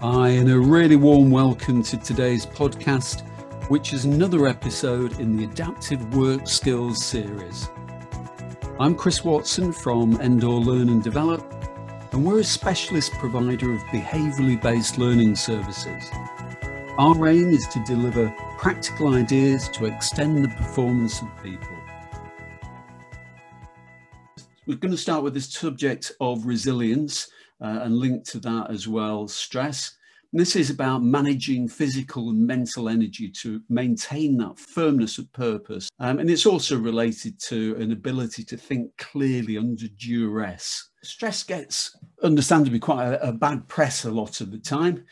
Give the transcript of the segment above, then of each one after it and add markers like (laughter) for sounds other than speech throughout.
Hi, and a really warm welcome to today's podcast, which is another episode in the Adaptive Work Skills series. I'm Chris Watson from Endor Learn and Develop, and we're a specialist provider of behaviourally based learning services. Our aim is to deliver practical ideas to extend the performance of people. We're going to start with this subject of resilience uh, and linked to that as well, stress. And this is about managing physical and mental energy to maintain that firmness of purpose. Um, and it's also related to an ability to think clearly under duress. Stress gets, understandably, quite a, a bad press a lot of the time.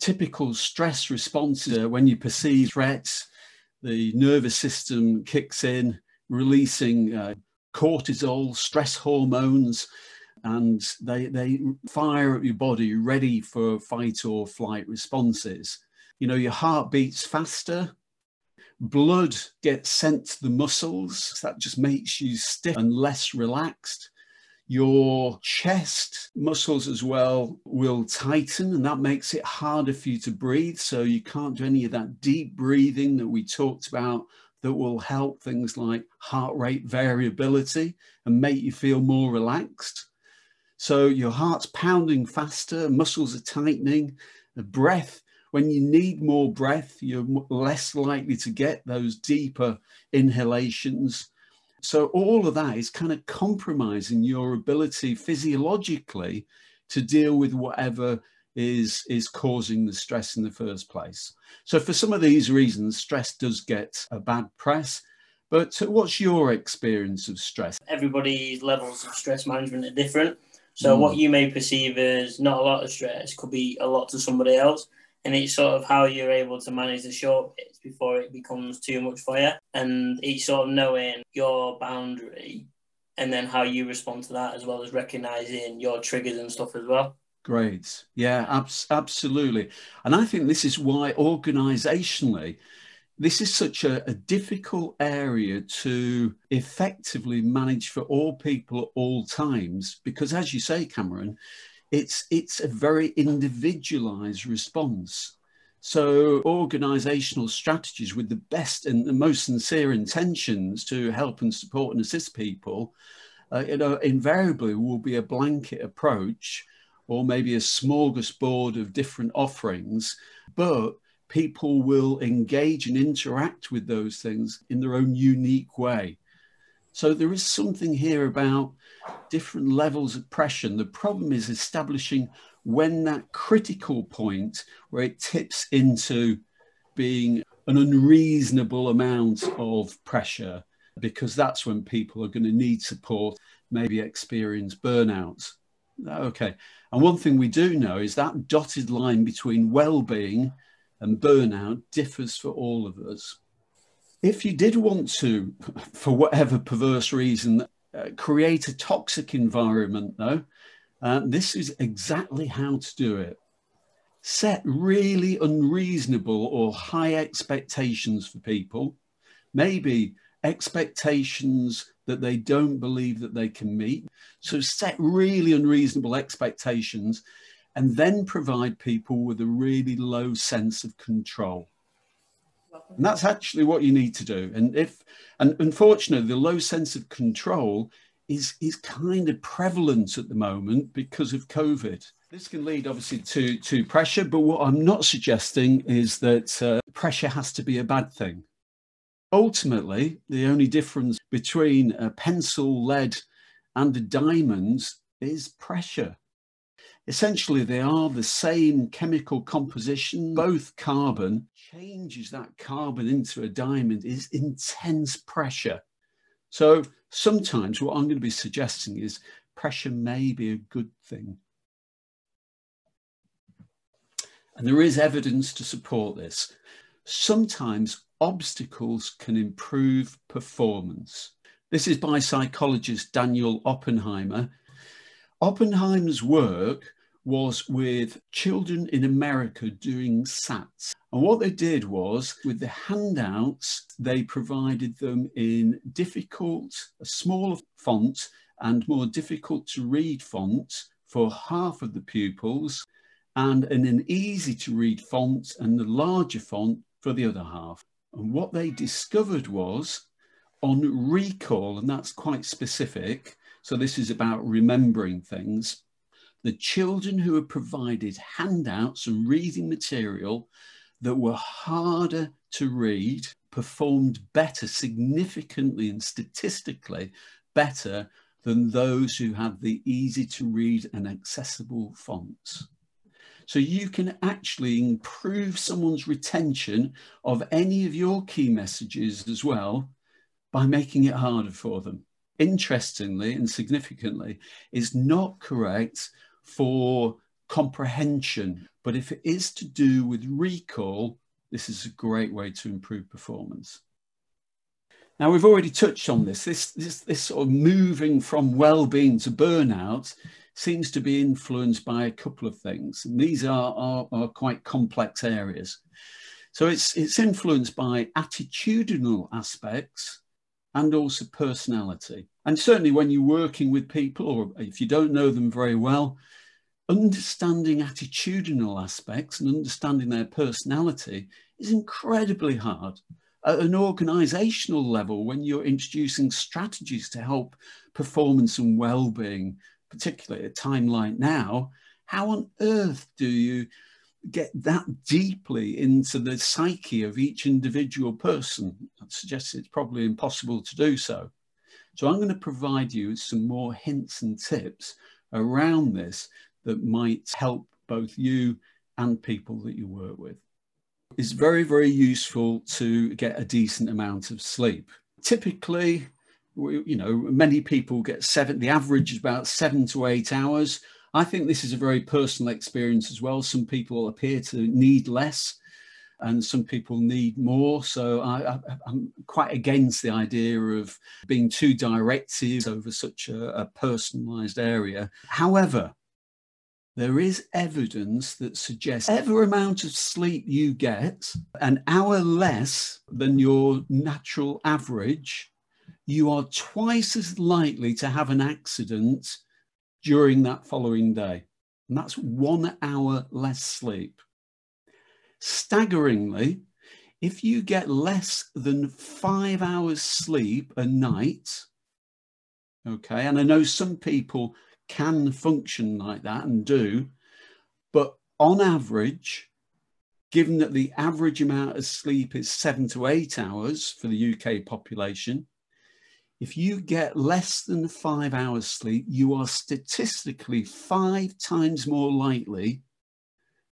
Typical stress responses are when you perceive threats, the nervous system kicks in, releasing uh, cortisol, stress hormones, and they they fire at your body ready for fight or flight responses. You know your heart beats faster blood gets sent to the muscles that just makes you stiff and less relaxed. Your chest muscles as well will tighten and that makes it harder for you to breathe. So you can't do any of that deep breathing that we talked about that will help things like heart rate variability and make you feel more relaxed so your heart's pounding faster, muscles are tightening, the breath, when you need more breath, you're less likely to get those deeper inhalations. So all of that is kind of compromising your ability physiologically to deal with whatever is is causing the stress in the first place. So for some of these reasons, stress does get a bad press. But what's your experience of stress? Everybody's levels of stress management are different. So mm. what you may perceive as not a lot of stress could be a lot to somebody else. And it's sort of how you're able to manage the short bits before it becomes too much for you. And it's sort of knowing your boundary and then how you respond to that, as well as recognizing your triggers and stuff as well. Great. Yeah, abs- absolutely. And I think this is why organizationally, this is such a, a, difficult area to effectively manage for all people at all times because as you say cameron it's it's a very individualized response. So organizational strategies with the best and the most sincere intentions to help and support and assist people uh, you know invariably will be a blanket approach or maybe a smorgasbord of different offerings. But people will engage and interact with those things in their own unique way. So there is something here about different levels of pressure. The problem is establishing when that critical point where it tips into being an unreasonable amount of pressure, because that's when people are going to need support, maybe experience burnout. Okay. And one thing we do know is that dotted line between well being and burnout differs for all of us. If you did want to, for whatever perverse reason, uh, create a toxic environment, though, uh, this is exactly how to do it. Set really unreasonable or high expectations for people, maybe expectations that they don't believe that they can meet. So set really unreasonable expectations and then provide people with a really low sense of control. And that's actually what you need to do. And if, and unfortunately, the low sense of control is, is kind of prevalent at the moment because of COVID. This can lead obviously to, to pressure, but what I'm not suggesting is that uh, pressure has to be a bad thing. Ultimately, the only difference between a pencil, lead, and a diamond is pressure. Essentially, they are the same chemical composition, both carbon. Changes that carbon into a diamond is intense pressure. So sometimes what I'm going to be suggesting is pressure may be a good thing. And there is evidence to support this. Sometimes obstacles can improve performance. This is by psychologist Daniel Oppenheimer. Oppenheimer's work was with children in America doing SATs. And what they did was, with the handouts, they provided them in difficult, a smaller font and more difficult to read font for half of the pupils. and in an easy to read font and the larger font for the other half. And what they discovered was on recall, and that's quite specific. So this is about remembering things. The children who were provided handouts and reading material that were harder to read performed better, significantly and statistically better than those who had the easy to read and accessible fonts. So you can actually improve someone's retention of any of your key messages as well by making it harder for them. Interestingly and significantly, is not correct for comprehension, but if it is to do with recall, this is a great way to improve performance. Now we've already touched on this. This this, this sort of moving from well-being to burnout seems to be influenced by a couple of things, and these are, are, are quite complex areas. So it's it's influenced by attitudinal aspects and also personality. And certainly when you're working with people, or if you don't know them very well, understanding attitudinal aspects and understanding their personality is incredibly hard. At an organizational level, when you're introducing strategies to help performance and well being, particularly at a time like now, how on earth do you get that deeply into the psyche of each individual person? I suggest it's probably impossible to do so. So I'm going to provide you with some more hints and tips around this that might help both you and people that you work with. It's very, very useful to get a decent amount of sleep. Typically, you know, many people get seven, the average is about seven to eight hours. I think this is a very personal experience as well. Some people appear to need less and some people need more. So I, am quite against the idea of being too directive over such a, a personalized area. However, there is evidence that suggests every amount of sleep you get, an hour less than your natural average, you are twice as likely to have an accident during that following day. And that's one hour less sleep. Staggeringly, if you get less than five hours sleep a night, okay, and I know some people can function like that and do, but on average, given that the average amount of sleep is seven to eight hours for the UK population, if you get less than five hours sleep, you are statistically five times more likely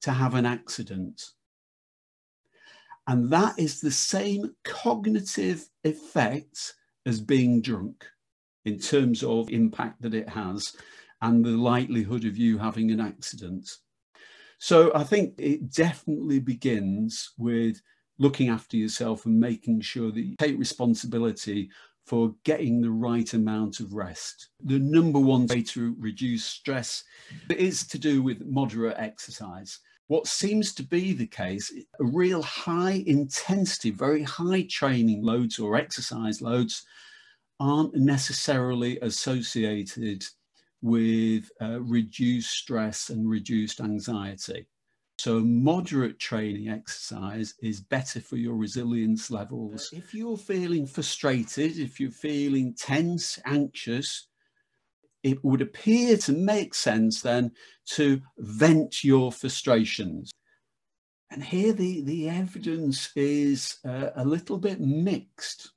to have an accident. And that is the same cognitive effect as being drunk in terms of impact that it has and the likelihood of you having an accident. So I think it definitely begins with looking after yourself and making sure that you take responsibility for getting the right amount of rest. The number one way to reduce stress is to do with moderate exercise. What seems to be the case, a real high intensity, very high training loads or exercise loads aren't necessarily associated with uh, reduced stress and reduced anxiety. So, moderate training exercise is better for your resilience levels. If you're feeling frustrated, if you're feeling tense, anxious, it would appear to make sense then to vent your frustrations. And here the, the evidence is uh, a little bit mixed.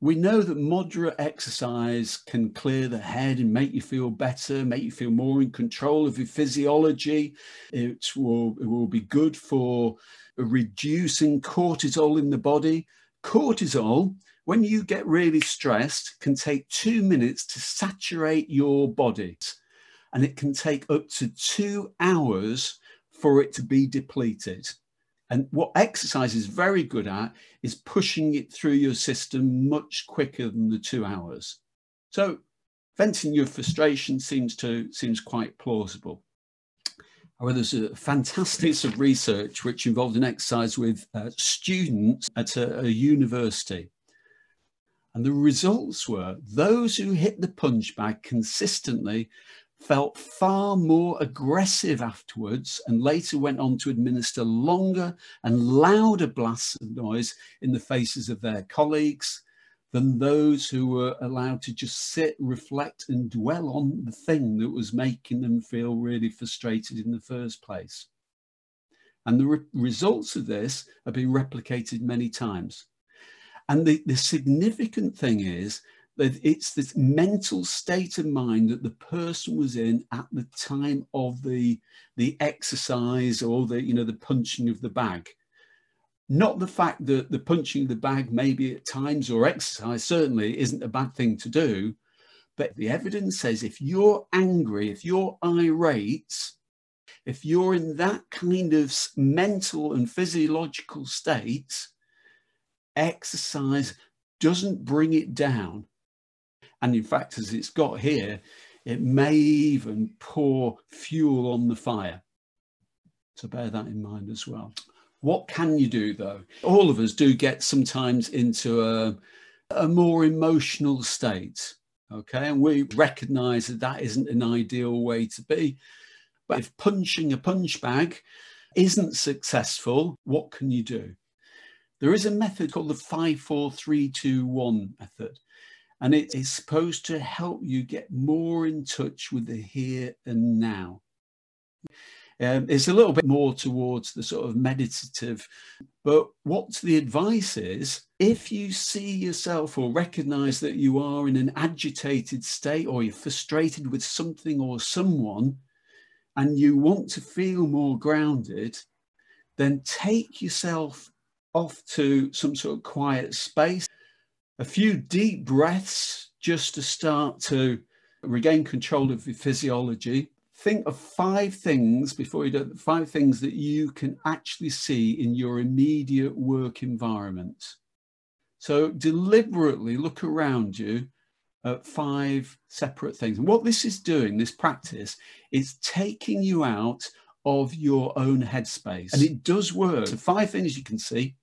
We know that moderate exercise can clear the head and make you feel better, make you feel more in control of your physiology. It will, it will be good for reducing cortisol in the body. Cortisol, when you get really stressed, can take two minutes to saturate your body. And it can take up to two hours for it to be depleted. And what exercise is very good at is pushing it through your system much quicker than the two hours. So venting your frustration seems to seems quite plausible. However, there's a fantastic piece of research which involved an exercise with uh, students at a, a university. And the results were those who hit the punch bag consistently felt far more aggressive afterwards and later went on to administer longer and louder blasts of noise in the faces of their colleagues than those who were allowed to just sit, reflect, and dwell on the thing that was making them feel really frustrated in the first place. And the re results of this have been replicated many times. And the, the significant thing is it's this mental state of mind that the person was in at the time of the the exercise or the you know the punching of the bag. Not the fact that the punching of the bag maybe at times or exercise certainly isn't a bad thing to do but the evidence says if you're angry if you're irate if you're in that kind of mental and physiological state exercise doesn't bring it down and in fact, as it's got here, it may even pour fuel on the fire. So bear that in mind as well. What can you do though? All of us do get sometimes into a, a more emotional state. Okay. And we recognize that that isn't an ideal way to be. But if punching a punch bag isn't successful, what can you do? There is a method called the 54321 method. And it is supposed to help you get more in touch with the here and now. Um, it's a little bit more towards the sort of meditative, but what the advice is if you see yourself or recognize that you are in an agitated state or you're frustrated with something or someone and you want to feel more grounded, then take yourself off to some sort of quiet space a few deep breaths just to start to regain control of your physiology. Think of five things before you do five things that you can actually see in your immediate work environment. So deliberately look around you at five separate things. And what this is doing, this practice, is taking you out of your own headspace. And it does work. So five things you can see,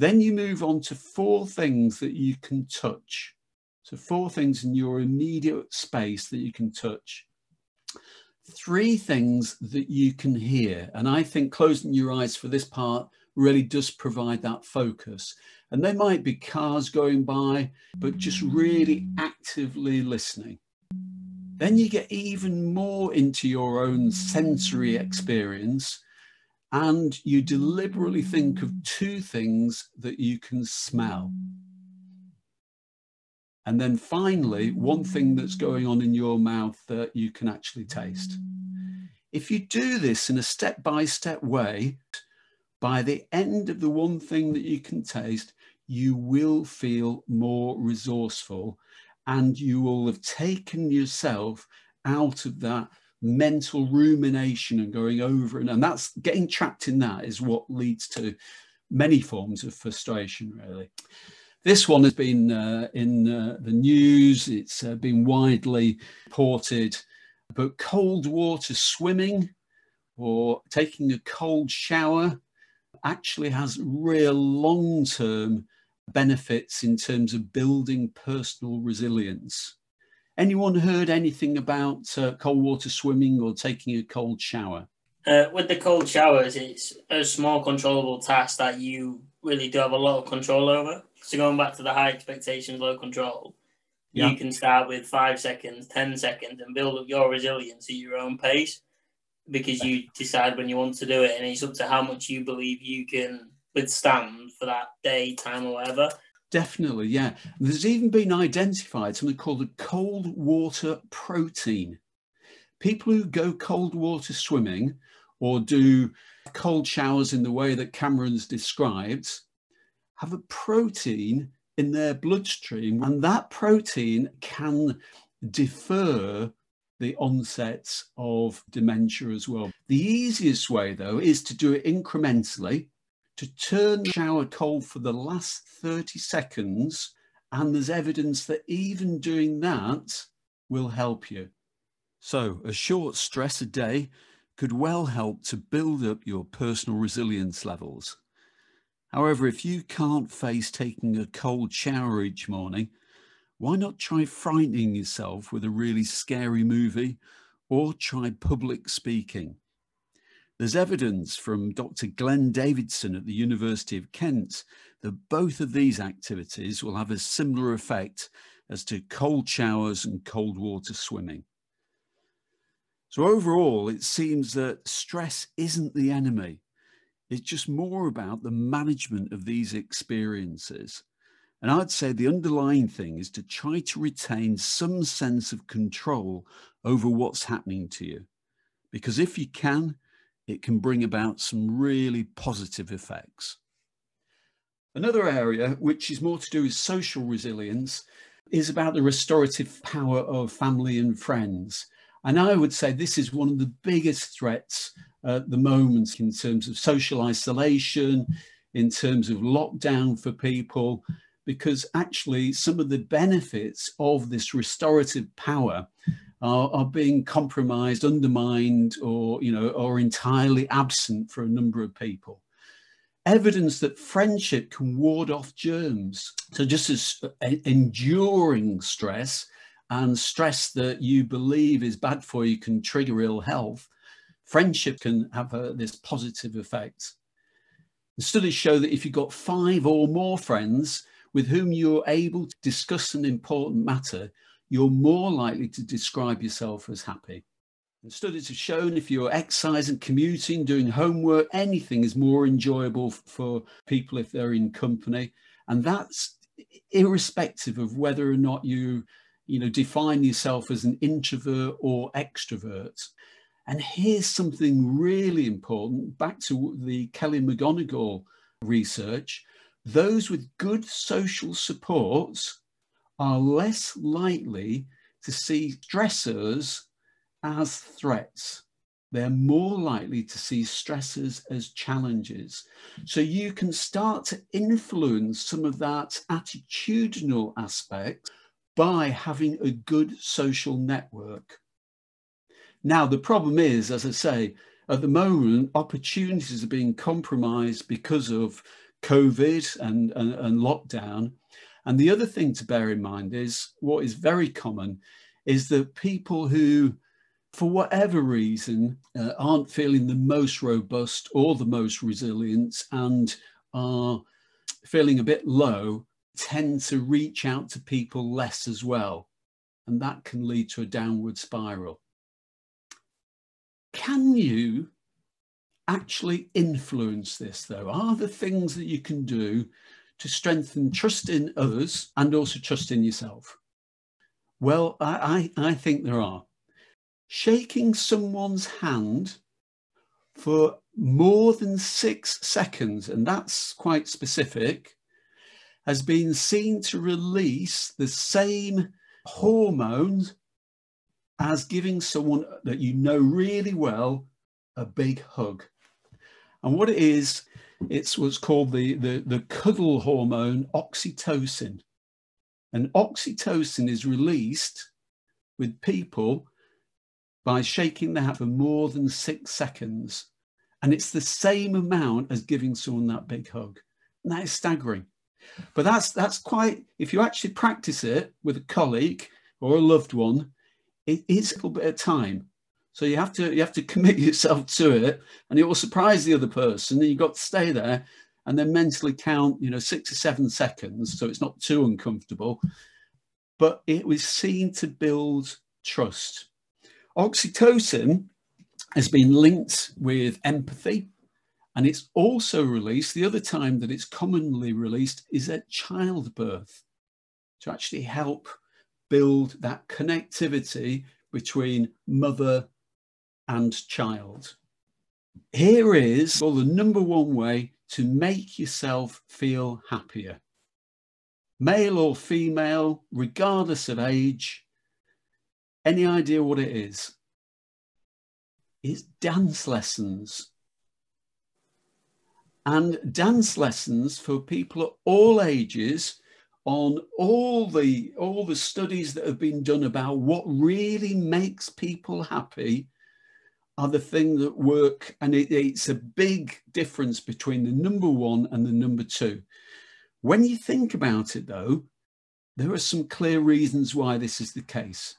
then you move on to four things that you can touch. So four things in your immediate space that you can touch. Three things that you can hear. And I think closing your eyes for this part really does provide that focus. And there might be cars going by, but just really actively listening. Then you get even more into your own sensory experience and you deliberately think of two things that you can smell. And then finally, one thing that's going on in your mouth that you can actually taste. If you do this in a step by step way, by the end of the one thing that you can taste, you will feel more resourceful and you will have taken yourself out of that mental rumination and going over and, and that's getting trapped in that is what leads to many forms of frustration really. This one has been uh, in uh, the news. It's uh, been widely reported. But cold water swimming or taking a cold shower actually has real long-term benefits in terms of building personal resilience Anyone heard anything about uh, cold water swimming or taking a cold shower? Uh, with the cold showers, it's a small controllable task that you really do have a lot of control over. So going back to the high expectations, low control, yeah. you can start with five seconds, ten seconds, and build up your resilience at your own pace because you decide when you want to do it, and it's up to how much you believe you can withstand for that day, time, or whatever. Definitely, yeah. There's even been identified something called a cold water protein. People who go cold water swimming or do cold showers in the way that Cameron's described have a protein in their bloodstream, and that protein can defer the onset of dementia as well. The easiest way, though, is to do it incrementally to turn the shower cold for the last 30 seconds. And there's evidence that even doing that will help you. So, a short stress a day could well help to build up your personal resilience levels. However, if you can't face taking a cold shower each morning, why not try frightening yourself with a really scary movie or try public speaking? There's evidence from Dr. Glenn Davidson at the University of Kent that both of these activities will have a similar effect as to cold showers and cold water swimming. So overall, it seems that stress isn't the enemy. It's just more about the management of these experiences. And I'd say the underlying thing is to try to retain some sense of control over what's happening to you. Because if you can, it can bring about some really positive effects. Another area, which is more to do with social resilience, is about the restorative power of family and friends. And I would say this is one of the biggest threats at the moment in terms of social isolation, in terms of lockdown for people, because actually some of the benefits of this restorative power are, are being compromised, undermined, or you know, or entirely absent for a number of people. Evidence that friendship can ward off germs. So just as uh, enduring stress and stress that you believe is bad for you can trigger ill health, friendship can have a, this positive effect. The studies show that if you've got five or more friends, with whom you're able to discuss an important matter, you're more likely to describe yourself as happy. And studies have shown if you're exercising, commuting, doing homework, anything is more enjoyable for people if they're in company. And that's irrespective of whether or not you, you know, define yourself as an introvert or extrovert. And here's something really important back to the Kelly McGonigal research those with good social supports are less likely to see stressors as threats. They're more likely to see stressors as challenges. So you can start to influence some of that attitudinal aspect by having a good social network. Now, the problem is, as I say, at the moment, opportunities are being compromised because of COVID and, and, and lockdown. And the other thing to bear in mind is what is very common is that people who, for whatever reason, uh, aren't feeling the most robust or the most resilient and are feeling a bit low tend to reach out to people less as well. And that can lead to a downward spiral. Can you actually influence this, though? Are there things that you can do to strengthen trust in others and also trust in yourself? Well, I, I, I think there are. Shaking someone's hand for more than six seconds, and that's quite specific, has been seen to release the same hormones as giving someone that you know really well a big hug. And what it is, it's what's called the, the, the cuddle hormone oxytocin. And oxytocin is released with people by shaking the hand for more than six seconds. And it's the same amount as giving someone that big hug. And that is staggering. But that's that's quite if you actually practice it with a colleague or a loved one, it is a little bit of time. So you have to you have to commit (laughs) yourself to it, and it will surprise the other person. And you've got to stay there, and then mentally count, you know, six or seven seconds, so it's not too uncomfortable. But it was seen to build trust. Oxytocin has been linked with empathy, and it's also released. The other time that it's commonly released is at childbirth to actually help build that connectivity between mother and child. Here is well, the number one way to make yourself feel happier. Male or female, regardless of age, any idea what it is? It's dance lessons. And dance lessons for people at all ages on all the all the studies that have been done about what really makes people happy are the thing that work, and it, it's a big difference between the number one and the number two. When you think about it, though, There are some clear reasons why this is the case.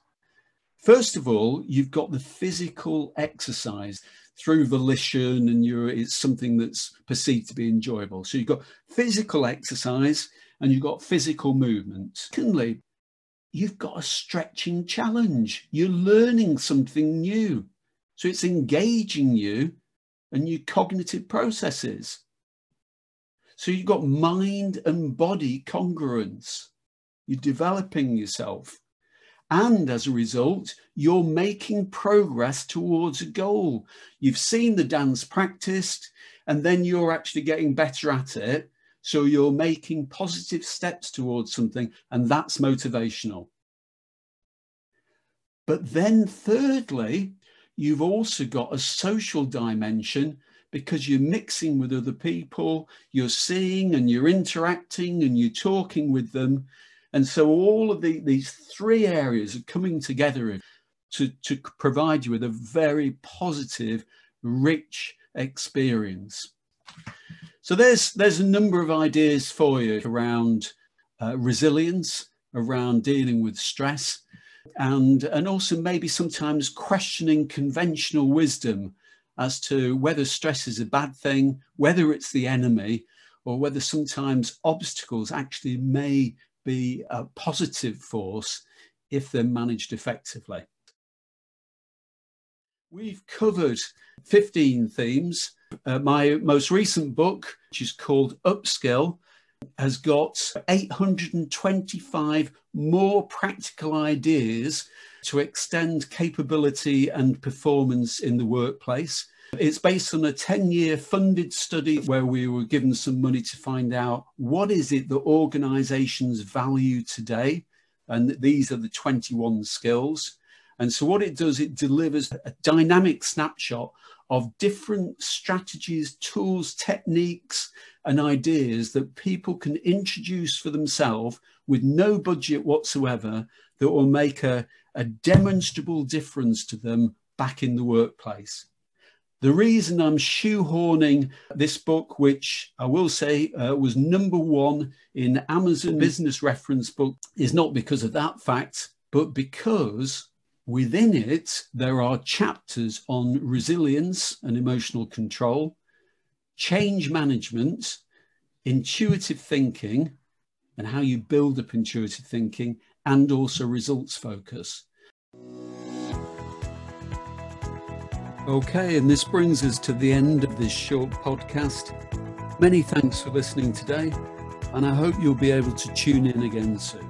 First of all, you've got the physical exercise through volition and you're, it's something that's perceived to be enjoyable. So you've got physical exercise and you've got physical movement. Secondly, you've got a stretching challenge. You're learning something new. So it's engaging you and your cognitive processes. So you've got mind and body congruence. You're developing yourself. And as a result, you're making progress towards a goal. You've seen the dance practiced, and then you're actually getting better at it. So you're making positive steps towards something, and that's motivational. But then, thirdly, you've also got a social dimension because you're mixing with other people, you're seeing and you're interacting and you're talking with them. And so all of the, these three areas are coming together to, to provide you with a very positive, rich experience. So there's, there's a number of ideas for you around uh, resilience, around dealing with stress, and, and also maybe sometimes questioning conventional wisdom as to whether stress is a bad thing, whether it's the enemy, or whether sometimes obstacles actually may be a positive force if they're managed effectively. We've covered 15 themes. Uh, my most recent book, which is called Upskill, has got 825 more practical ideas to extend capability and performance in the workplace. It's based on a 10 year funded study where we were given some money to find out what is it that organizations value today. And these are the 21 skills. And so, what it does, it delivers a dynamic snapshot of different strategies, tools, techniques, and ideas that people can introduce for themselves with no budget whatsoever that will make a, a demonstrable difference to them back in the workplace. The reason I'm shoehorning this book, which I will say uh, was number one in Amazon Business Reference book, is not because of that fact, but because within it there are chapters on resilience and emotional control, change management, intuitive thinking, and how you build up intuitive thinking, and also results focus. Okay, and this brings us to the end of this short podcast. Many thanks for listening today, and I hope you'll be able to tune in again soon.